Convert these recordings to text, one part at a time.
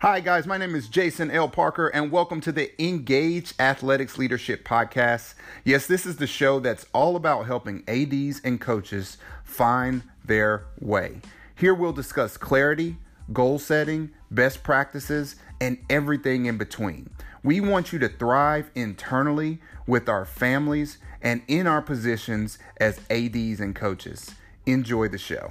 Hi, guys. My name is Jason L. Parker, and welcome to the Engage Athletics Leadership Podcast. Yes, this is the show that's all about helping ADs and coaches find their way. Here we'll discuss clarity, goal setting, best practices, and everything in between. We want you to thrive internally with our families and in our positions as ADs and coaches. Enjoy the show.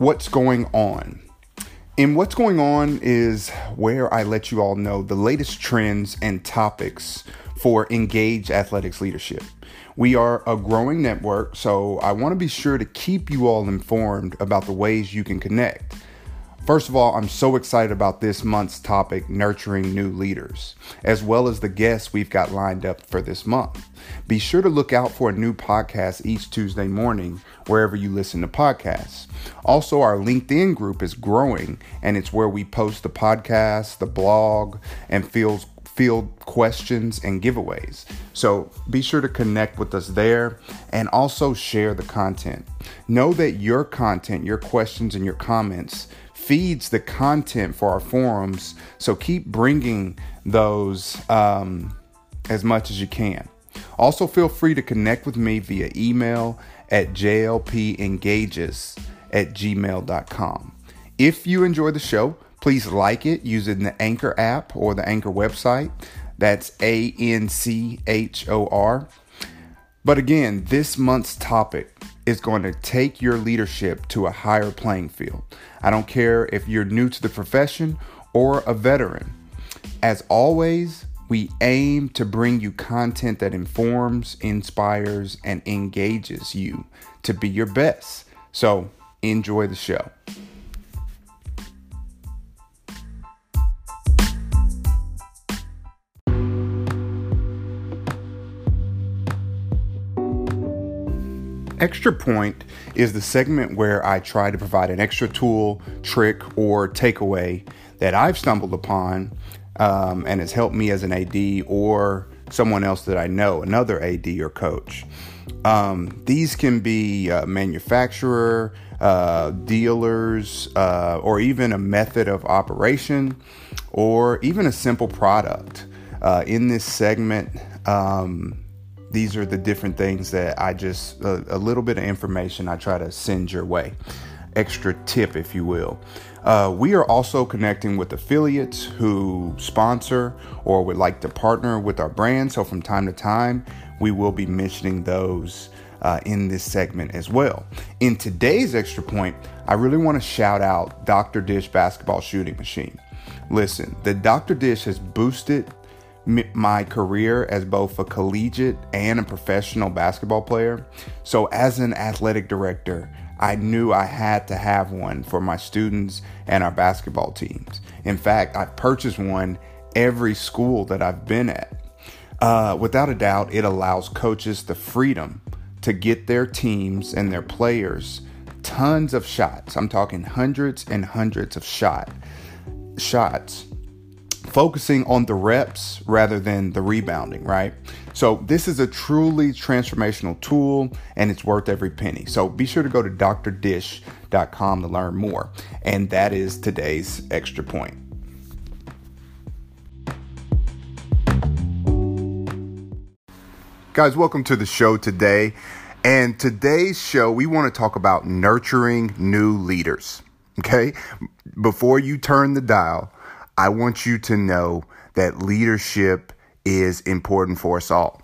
What's going on? And what's going on is where I let you all know the latest trends and topics for Engage Athletics Leadership. We are a growing network, so I want to be sure to keep you all informed about the ways you can connect. First of all, I'm so excited about this month's topic, nurturing new leaders, as well as the guests we've got lined up for this month. Be sure to look out for a new podcast each Tuesday morning wherever you listen to podcasts. Also, our LinkedIn group is growing, and it's where we post the podcast, the blog, and field field questions and giveaways. So be sure to connect with us there and also share the content. Know that your content, your questions, and your comments feeds the content for our forums. So keep bringing those um, as much as you can. Also, feel free to connect with me via email at jlpengages at gmail.com. If you enjoy the show, please like it using the Anchor app or the Anchor website. That's A N C H O R. But again, this month's topic is going to take your leadership to a higher playing field. I don't care if you're new to the profession or a veteran. As always, we aim to bring you content that informs, inspires, and engages you to be your best. So enjoy the show. Extra Point is the segment where I try to provide an extra tool, trick, or takeaway that I've stumbled upon um, and has helped me as an AD or someone else that I know, another AD or coach. Um, these can be a manufacturer, uh, dealers, uh, or even a method of operation, or even a simple product. Uh, in this segment, um, these are the different things that I just, a, a, little bit of information I try to send your way. Extra tip, if you will. Uh, we are also connecting with affiliates who sponsor or would like to partner with our brand. So, from time to time, we will be mentioning those uh, in this segment as well. In today's Extra Point, I really want to shout out Dr. Dish Basketball Shooting Machine. Listen, the Dr. Dish has boosted my career as both a collegiate and a professional basketball player. So, as an athletic director, I knew I had to have one for my students and our basketball teams. In fact, I've purchased one every school that I've been at. Uh, without a doubt, it allows coaches the freedom to get their teams and their players tons of shots. I'm talking hundreds and hundreds of shot shots focusing on the reps rather than the rebounding, right? So, this is a truly transformational tool and it's worth every penny. So, be sure to go to drdish.com to learn more. And that is today's extra point. Guys, welcome to the show today. And today's show, we want to talk about nurturing new leaders. Okay? Before you turn the dial, I want you to know that leadership is important for us all.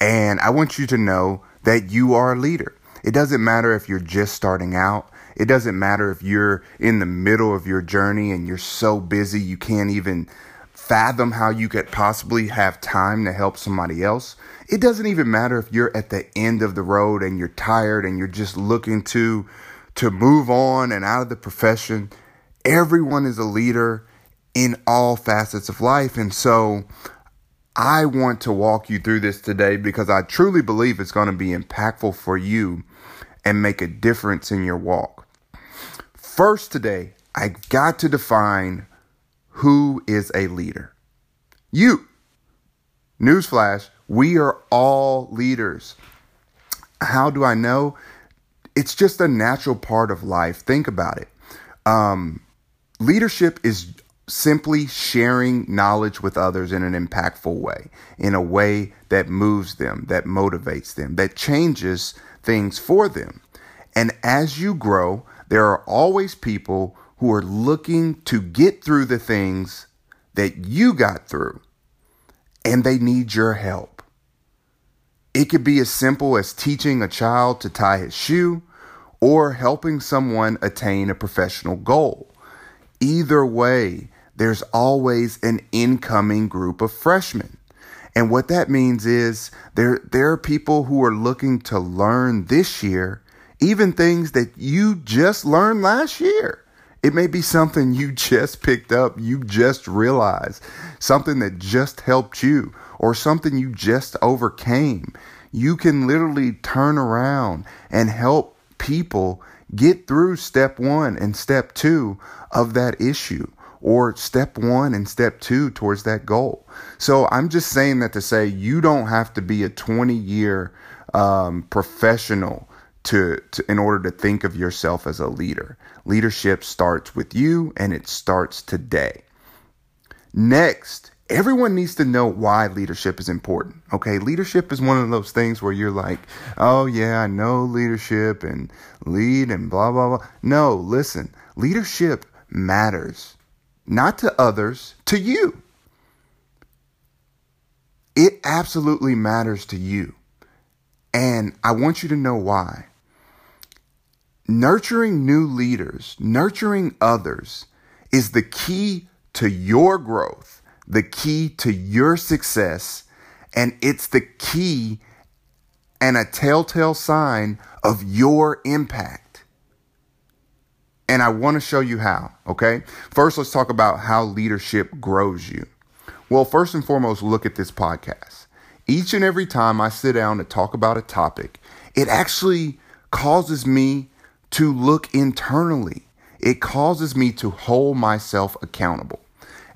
And I want you to know that you are a leader. It doesn't matter if you're just starting out. It doesn't matter if you're in the middle of your journey and you're so busy you can't even fathom how you could possibly have time to help somebody else. It doesn't even matter if you're at the end of the road and you're tired and you're just looking to to move on and out of the profession. Everyone is a leader in all facets of life. And so I want to walk you through this today because I truly believe it's going to be impactful for you and make a difference in your walk. First, today, I got to define who is a leader. You. Newsflash, we are all leaders. How do I know? It's just a natural part of life. Think about it. Um, leadership is simply sharing knowledge with others in an impactful way, in a way that moves them, that motivates them, that changes things for them. And as you grow, there are always people who are looking to get through the things that you got through, and they need your help. It could be as simple as teaching a child to tie his shoe or helping someone attain a professional goal. Either way, there's always an incoming group of freshmen. And what that means is there, there are people who are looking to learn this year, even things that you just learned last year. It may be something you just picked up, you just realized, something that just helped you, or something you just overcame. You can literally turn around and help people get through step one and step two of that issue or step one and step two towards that goal. So I'm just saying that to say you don't have to be a 20 year um, professional to, to in order to think of yourself as a leader. Leadership starts with you and it starts today. Next, everyone needs to know why leadership is important. Okay, leadership is one of those things where you're like, oh yeah, I know leadership and lead and blah blah blah. No, listen, leadership matters not to others, to you. It absolutely matters to you. And I want you to know why. Nurturing new leaders, nurturing others is the key to your growth, the key to your success, and it's the key and a telltale sign of your impact. And I want to show you how, okay? First, let's talk about how leadership grows you. Well, first and foremost, look at this podcast. Each and every time I sit down to talk about a topic, it actually causes me to look internally. It causes me to hold myself accountable.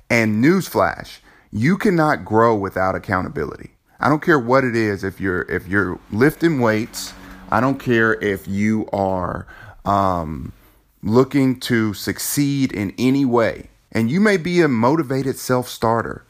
And newsflash, you cannot grow without accountability. I don't care what it is. If you're if you're lifting weights, I don't care if you are um, looking to succeed in any way. And you may be a motivated self starter,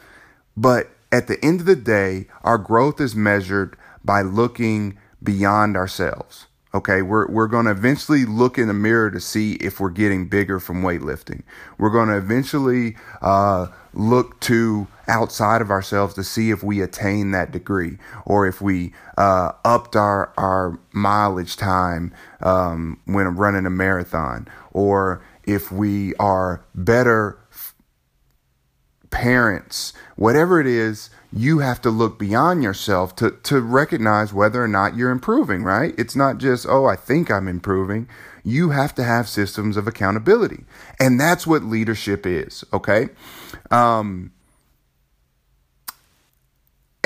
but at the end of the day, our growth is measured by looking beyond ourselves. Okay, we're, we're going to eventually look in the mirror to see if we're getting bigger from weightlifting. We're going to eventually uh, look to outside of ourselves to see if we attain that degree or if we uh, upped our, our mileage time um, when running a marathon or if we are better parents, whatever it is, you have to look beyond yourself to, to recognize whether or not you're improving, right? It's not just, oh, I think I'm improving. You have to have systems of accountability. And that's what leadership is, okay? Um,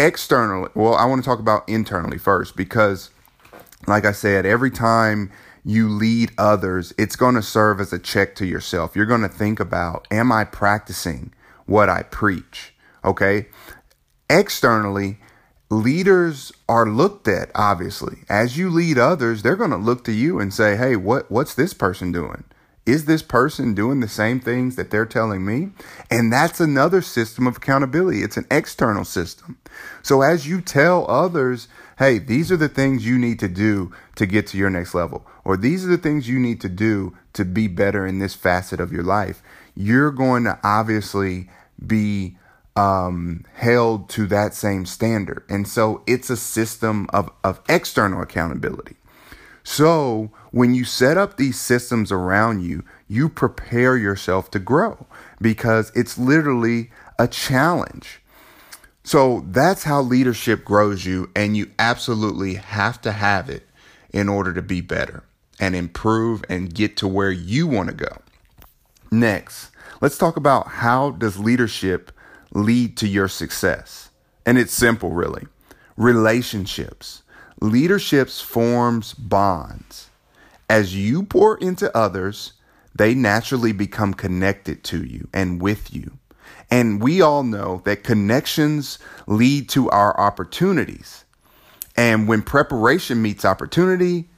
externally, well, I want to talk about internally first because, like I said, every time you lead others, it's going to serve as a check to yourself. You're going to think about, am I practicing what I preach? Okay. Externally, leaders are looked at obviously as you lead others they're going to look to you and say hey what what's this person doing is this person doing the same things that they're telling me and that's another system of accountability it's an external system so as you tell others hey these are the things you need to do to get to your next level or these are the things you need to do to be better in this facet of your life you're going to obviously be um, held to that same standard. And so it's a system of, of external accountability. So when you set up these systems around you, you prepare yourself to grow because it's literally a challenge. So that's how leadership grows you, and you absolutely have to have it in order to be better and improve and get to where you want to go. Next, let's talk about how does leadership lead to your success. And it's simple, really. Relationships. Leaderships forms bonds. As you pour into others, they naturally become connected to you and with you. And we all know that connections lead to our opportunities. And when preparation meets opportunity,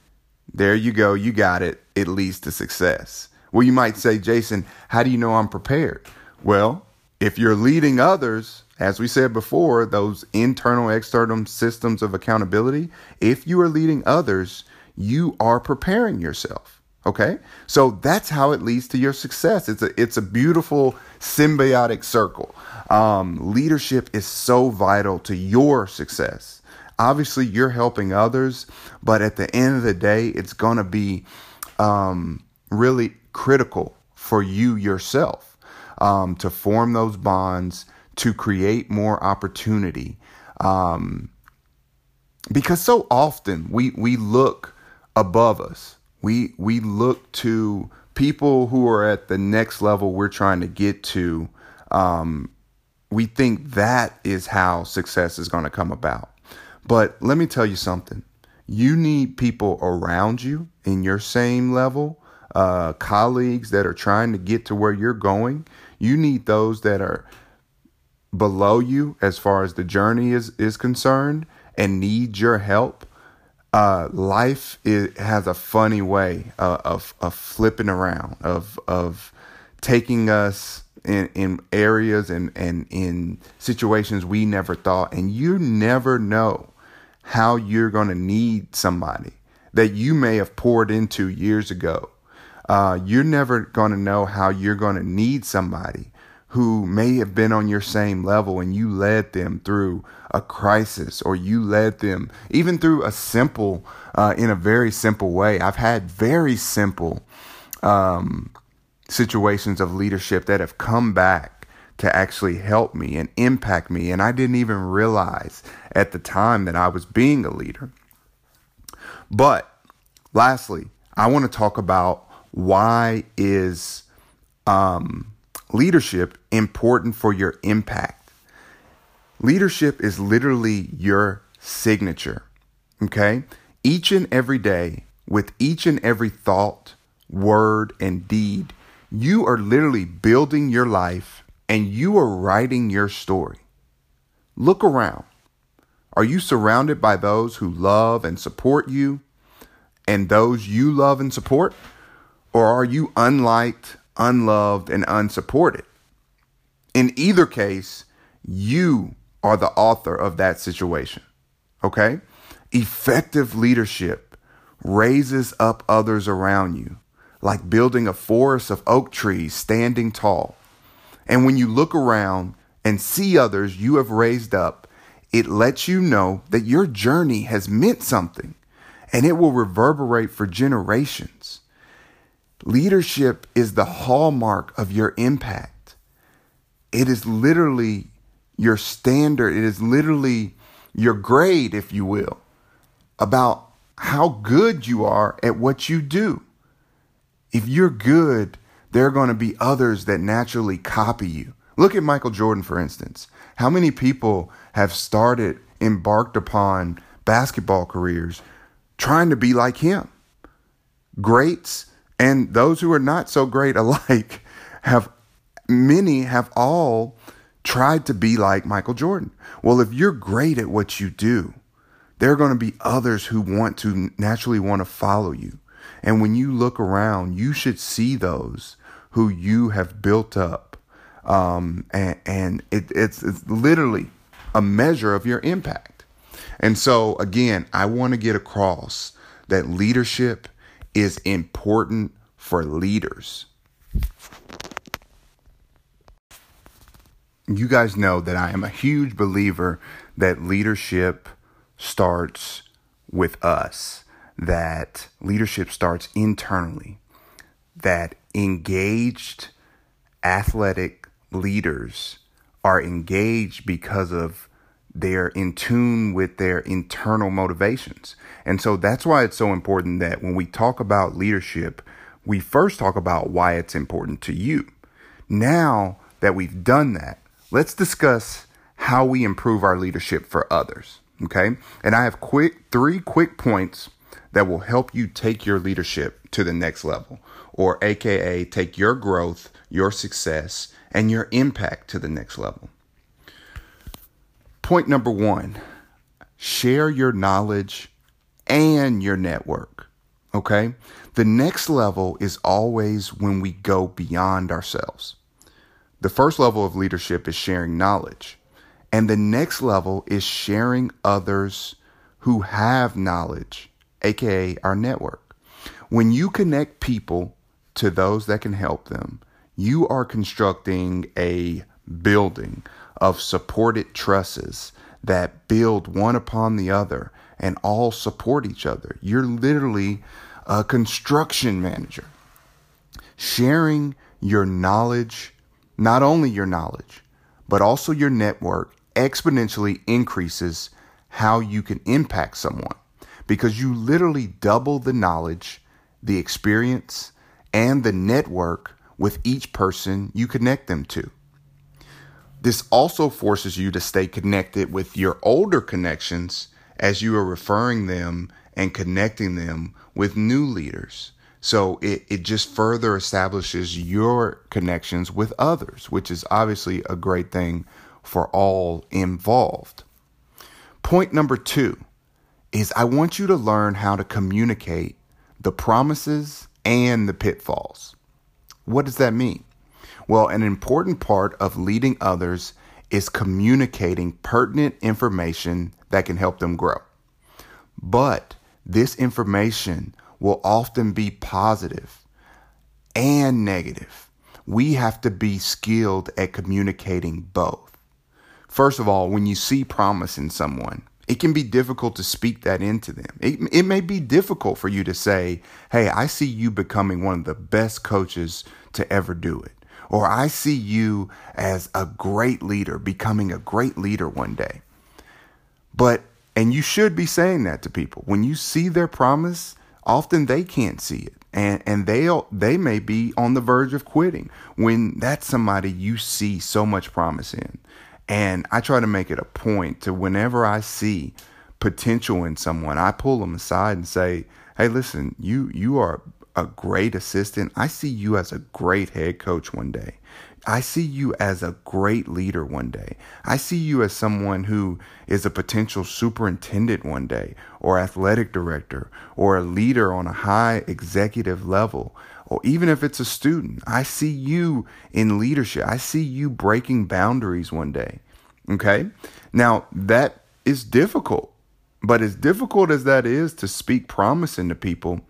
there you go, you got it. It leads to success. Well, you might say, Jason, how do you know I'm prepared? Well, if you're leading others, as we said before, those internal, external systems of accountability, if you are leading others, you are preparing yourself. Okay. So that's how it leads to your success. It's a, it's a beautiful symbiotic circle. Um, leadership is so vital to your success. Obviously, you're helping others, but at the end of the day, it's going to be um, really critical for you yourself um, to form those bonds, to create more opportunity. Um, because so often we, we look above us we we look to people who are at the next level we're trying to get to. Um, we think that is how success is going to come about. But let me tell you something. You need people around you in your same level, uh, colleagues that are trying to get to where you're going. You need those that are below you as far as the journey is, is concerned and need your help uh, life is, has a funny way uh, of of flipping around, of of taking us in, in areas and, and in situations we never thought. And you never know how you're going to need somebody that you may have poured into years ago. Uh, you're never going to know how you're going to need somebody who may have been on your same level and you led them through a crisis or you led them even through a simple, uh, in a very simple way. I've had very simple um, situations of leadership that have come back to actually help me and impact me. And I didn't even realize at the time that I was being a leader. But lastly, I want to talk about why is um, leadership important for your impact. Leadership is literally your signature. Okay? Each and every day, with each and every thought, word, and deed, you are literally building your life and you are writing your story. Look around. Are you surrounded by those who love and support you and those you love and support? Or are you unliked, unloved, and unsupported. In either case, you are the author of that situation. Okay? Effective leadership raises up others around you, like building a forest of oak trees standing tall. And when you look around and see others you have raised up, it lets you know that your journey has meant something and it will reverberate for generations. Leadership is the hallmark of your impact. It is literally your standard. It is literally your grade, if you will, about how good you are at what you do. If you're good, there are going to be others that naturally copy you. Look at Michael Jordan, for instance. How many people have started, embarked upon basketball careers trying to be like him? Greats and those who are not so great alike have many have all tried to be like Michael Jordan. Well, if you're great at what you do, there are going to be others who want to naturally want to follow you. And when you look around, you should see those who you have built up. Um, and, and it, it's, it's literally a measure of your impact. And so, again, I want to get across that leadership is important for leaders. You guys know that I am a huge believer that leadership starts with us, that leadership starts internally, that engaged athletic leaders are engaged because of they're in tune with their internal motivations. And so that's why it's so important that when we talk about leadership, we first talk about why it's important to you. Now that we've done that, let's discuss how we improve our leadership for others. Okay. And I have quick three quick points that will help you take your leadership to the next level, or AKA take your growth, your success, and your impact to the next level. Point number one share your knowledge and your network. Okay? The next level is always when we go beyond ourselves. The first level of leadership is sharing knowledge. And the next level is sharing others who have knowledge, aka our network. When you connect people to those that can help them, you are constructing a building of supported trusses that build one upon the other and all support each other. You're literally a construction manager. Sharing your knowledge, not only your knowledge, but also your network exponentially increases how you can impact someone because you literally double the knowledge, the experience, and the network with each person you connect them to. This also forces you to stay connected with your older connections as you are referring them and connecting them with new leaders. So it, it just further establishes your connections with others, which is obviously a great thing for all involved. Point number two is I want you to learn how to communicate the promises and the pitfalls. What does that mean? Well, an important part of leading others is communicating pertinent information that can help them grow. But this information will often be positive and negative. We have to be skilled at communicating both. First of all, when you see promise in someone, it can be difficult to speak that into them. It, it may be difficult for you to say, Hey, I see you becoming one of the best coaches to ever do it. Or I see you as a great leader, becoming a great leader one day. But, and you should be saying that to people. When you see their promise, often they can't see it. And, and they'll, they may be on the verge of quitting when that's somebody you see so much promise in. And I try to make it a point to whenever I see potential in someone, I pull them aside and say, "Hey, listen, you you are a great assistant. I see you as a great head coach one day. I see you as a great leader one day. I see you as someone who is a potential superintendent one day, or athletic director, or a leader on a high executive level or even if it's a student, I see you in leadership. I see you breaking boundaries one day. Okay. Now, that is difficult, but as difficult as that is to speak promise into people,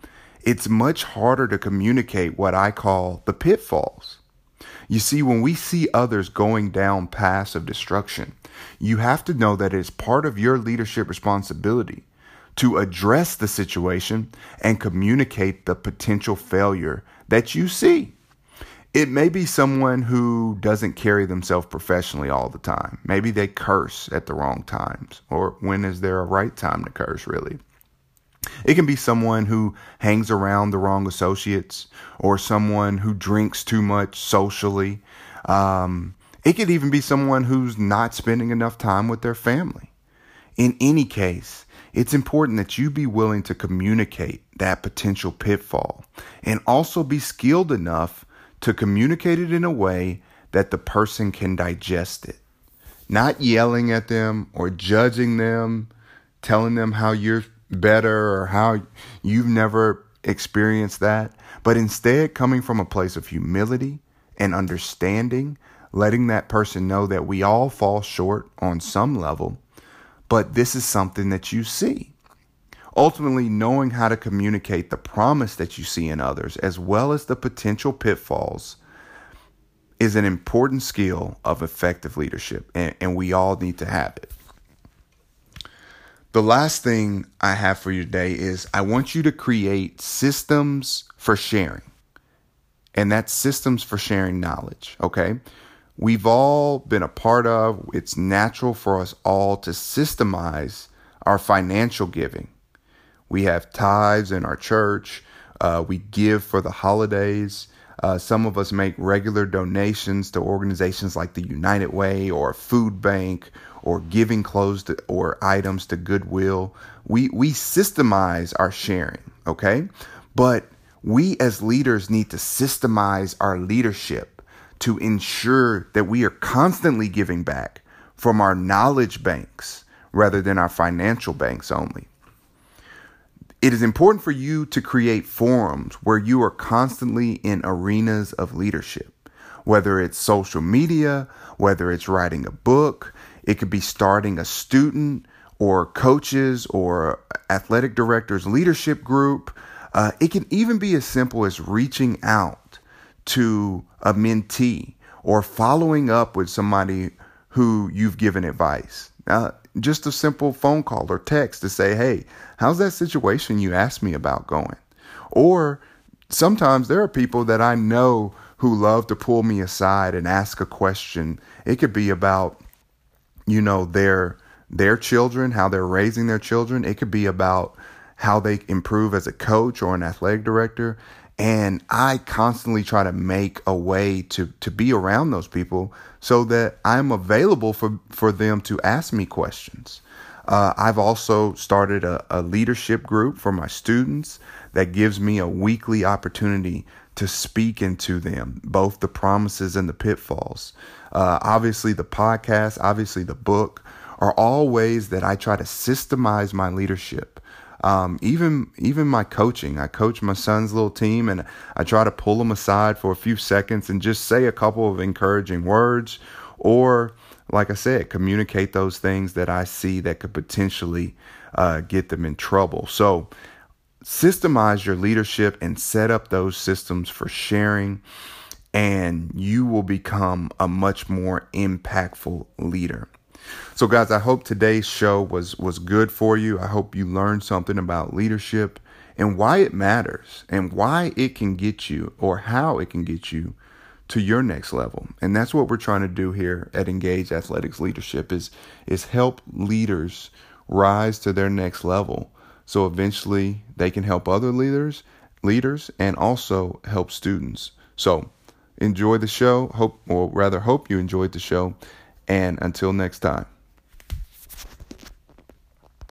it's much harder to communicate what I call the pitfalls. You see, when we see others going down paths of destruction, you have to know that it's part of your leadership responsibility to address the situation and communicate the potential failure that you see. It may be someone who doesn't carry themselves professionally all the time. Maybe they curse at the wrong times, or when is there a right time to curse, really? It can be someone who hangs around the wrong associates, or someone who drinks too much socially. Um, it could even be someone who's not spending enough time with their family. In any case, it's important that you be willing to communicate that potential pitfall and also be skilled enough to communicate it in a way that the person can digest it. Not yelling at them or judging them, telling them how you're better or how you've never experienced that, but instead coming from a place of humility and understanding, letting that person know that we all fall short on some level but this is something that you see. Ultimately, knowing how to communicate the promise that you see in others, as well as the potential pitfalls, is an important skill of effective leadership, and, and we all need to have it. The last thing I have for you today is I want you to create systems for sharing. And that's systems for sharing knowledge, okay? we've all been a part of. It's natural for us all to systemize our financial giving. We have tithes in our church. Uh, we give for the holidays. Uh, some of us make regular donations to organizations like the United Way or Food Bank or giving clothes to, or items to Goodwill. We we systemize our sharing, okay? But we as leaders need to systemize our leadership to ensure that we are constantly giving back from our knowledge banks rather than our financial banks only. It is important for you to create forums where you are constantly in arenas of leadership, whether it's social media, whether it's writing a book, it could be starting a student or coaches or athletic directors leadership group. Uh, it can even be as simple as reaching out to a mentee or following up with somebody who you've given advice. Uh, just a simple phone call or text to say, hey, how's that situation you asked me about going? Or sometimes there are people that I know who love to pull me aside and ask a question. It could be about, you know, their their children, how they're raising their children. It could be about how they improve as a coach or an athletic director. And I constantly try to make a way to, to be around those people so that I'm available for, for them to ask me questions. Uh, I've also started a, a leadership group for my students that gives me a weekly opportunity to speak into them, both the promises and the pitfalls. Uh, obviously, the podcast, obviously, the book are all ways that I try to systemize my leadership um, even even my coaching. I coach my son's little team, and I try to pull them aside for a few seconds and just say a couple of encouraging words, or like I said, communicate those things that I see that could potentially uh, get them in trouble. So systemize your leadership and set up those systems for sharing and you will become a much more impactful leader. So guys, I hope today's show was was good for you. I hope you learned something about leadership and why it matters and why it can get you or how it can get you to your next level. And that's what we're trying to do here at Engage Athletics Leadership is is help leaders rise to their next level so eventually they can help other leaders leaders and also help students. So enjoy the show. Hope or rather hope you enjoyed the show and until next time.